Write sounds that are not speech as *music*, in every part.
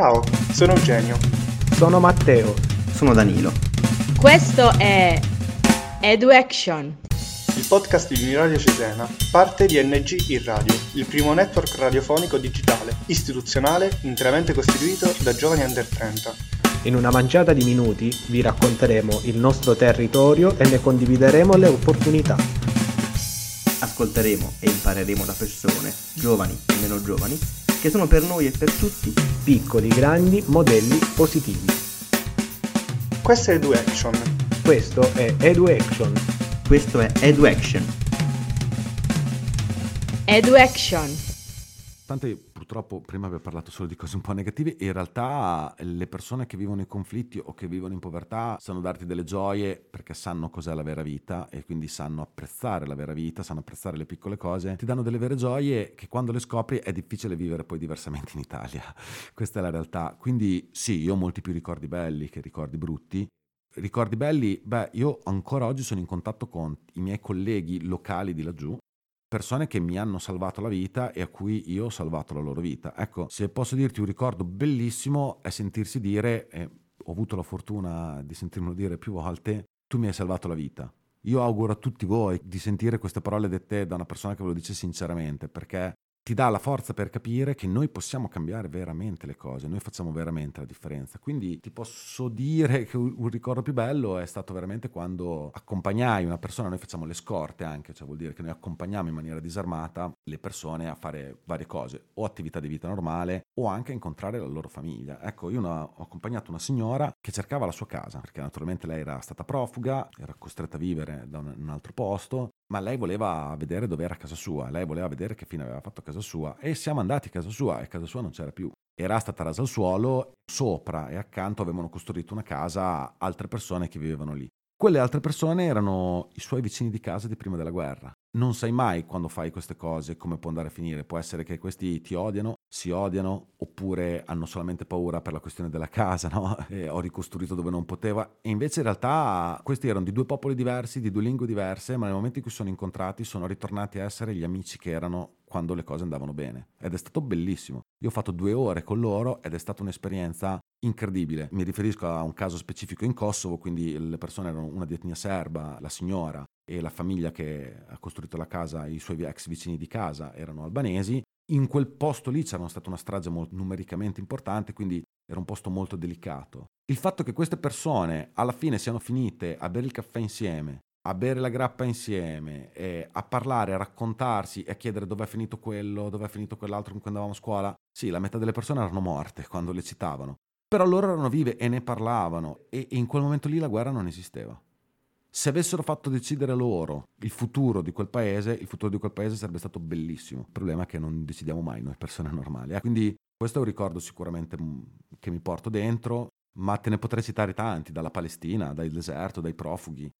Ciao, sono Eugenio. Sono Matteo. Sono Danilo. Questo è EduAction. Il podcast di Uniradio Cesena, parte di NG in Radio, il primo network radiofonico digitale, istituzionale, interamente costituito da giovani under 30. In una manciata di minuti vi racconteremo il nostro territorio e ne condivideremo le opportunità. Ascolteremo e impareremo da persone, giovani e meno giovani, che sono per noi e per tutti piccoli, grandi modelli positivi. Questo è EduAction. Questo è EduAction. Questo è EduAction. EduAction. Tante purtroppo prima abbiamo parlato solo di cose un po' negative in realtà le persone che vivono in conflitti o che vivono in povertà sanno darti delle gioie perché sanno cos'è la vera vita e quindi sanno apprezzare la vera vita, sanno apprezzare le piccole cose, ti danno delle vere gioie che quando le scopri è difficile vivere poi diversamente in Italia. *laughs* Questa è la realtà. Quindi sì, io ho molti più ricordi belli che ricordi brutti. Ricordi belli, beh, io ancora oggi sono in contatto con i miei colleghi locali di laggiù persone che mi hanno salvato la vita e a cui io ho salvato la loro vita. Ecco, se posso dirti un ricordo bellissimo è sentirsi dire, e ho avuto la fortuna di sentirmelo dire più volte, tu mi hai salvato la vita. Io auguro a tutti voi di sentire queste parole dette da una persona che ve lo dice sinceramente, perché ti dà la forza per capire che noi possiamo cambiare veramente le cose, noi facciamo veramente la differenza. Quindi ti posso dire che un ricordo più bello è stato veramente quando accompagnai una persona, noi facciamo le scorte anche, cioè vuol dire che noi accompagniamo in maniera disarmata le persone a fare varie cose, o attività di vita normale, o anche a incontrare la loro famiglia. Ecco, io una, ho accompagnato una signora che cercava la sua casa, perché naturalmente lei era stata profuga, era costretta a vivere da un, un altro posto, ma lei voleva vedere dove era casa sua, lei voleva vedere che fine aveva fatto casa sua e siamo andati a casa sua e casa sua non c'era più. Era stata rasa al suolo, sopra e accanto avevano costruito una casa altre persone che vivevano lì. Quelle altre persone erano i suoi vicini di casa di prima della guerra. Non sai mai quando fai queste cose come può andare a finire. Può essere che questi ti odiano, si odiano, oppure hanno solamente paura per la questione della casa, no? *laughs* E ho ricostruito dove non poteva. E invece in realtà questi erano di due popoli diversi, di due lingue diverse, ma nel momento in cui sono incontrati sono ritornati a essere gli amici che erano quando le cose andavano bene. Ed è stato bellissimo. Io ho fatto due ore con loro ed è stata un'esperienza incredibile. Mi riferisco a un caso specifico in Kosovo, quindi le persone erano una di etnia serba, la signora e la famiglia che ha costruito la casa, i suoi ex vicini di casa erano albanesi. In quel posto lì c'era stata una strage molto, numericamente importante, quindi era un posto molto delicato. Il fatto che queste persone alla fine siano finite a bere il caffè insieme, a bere la grappa insieme, a parlare, a raccontarsi e a chiedere dove è finito quello, dove è finito quell'altro con cui andavamo a scuola, sì, la metà delle persone erano morte quando le citavano. Però loro erano vive e ne parlavano e in quel momento lì la guerra non esisteva. Se avessero fatto decidere loro il futuro di quel paese, il futuro di quel paese sarebbe stato bellissimo. Il problema è che non decidiamo mai noi persone normali. Eh? Quindi questo è un ricordo sicuramente mm, che mi porto dentro, ma te ne potrei citare tanti, dalla Palestina, dal deserto, dai profughi.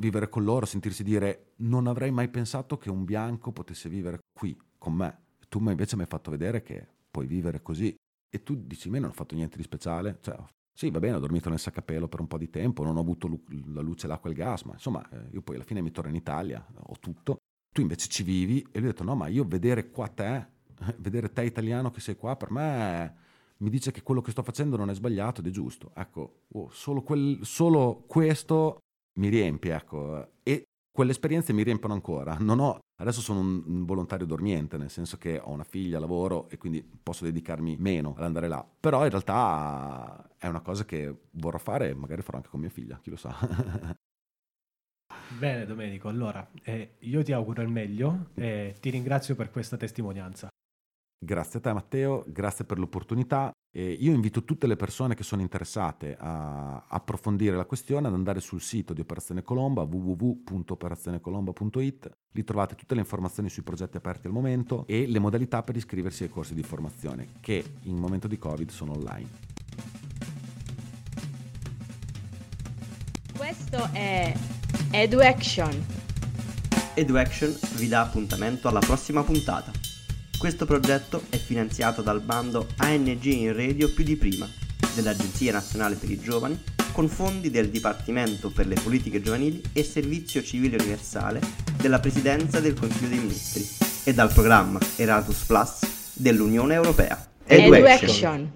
Vivere con loro, sentirsi dire non avrei mai pensato che un bianco potesse vivere qui con me. Tu invece mi hai fatto vedere che puoi vivere così e tu dici, me non ho fatto niente di speciale, cioè, sì, va bene, ho dormito nel saccapelo per un po' di tempo, non ho avuto la luce, l'acqua e il gas, ma insomma, eh, io poi alla fine mi torno in Italia, ho tutto. Tu invece ci vivi e lui ha detto, no, ma io vedere qua te, *laughs* vedere te italiano che sei qua, per me mi dice che quello che sto facendo non è sbagliato ed è giusto. Ecco, oh, solo, quel, solo questo mi riempie, ecco. E quelle esperienze mi riempiono ancora. Ho, adesso sono un volontario dormiente, nel senso che ho una figlia, lavoro e quindi posso dedicarmi meno ad andare là. Però in realtà è una cosa che vorrò fare e magari farò anche con mia figlia, chi lo sa. *laughs* Bene Domenico, allora eh, io ti auguro il meglio e ti ringrazio per questa testimonianza. Grazie a te Matteo, grazie per l'opportunità. E io invito tutte le persone che sono interessate a approfondire la questione ad andare sul sito di Operazione Colomba www.operazionecolomba.it. Lì trovate tutte le informazioni sui progetti aperti al momento e le modalità per iscriversi ai corsi di formazione che in momento di Covid sono online. Questo è EduAction. EduAction vi dà appuntamento alla prossima puntata. Questo progetto è finanziato dal bando ANG in Radio più di prima dell'Agenzia Nazionale per i Giovani con fondi del Dipartimento per le Politiche Giovanili e Servizio Civile Universale della Presidenza del Consiglio dei Ministri e dal programma Erasmus Plus dell'Unione Europea. EduAction.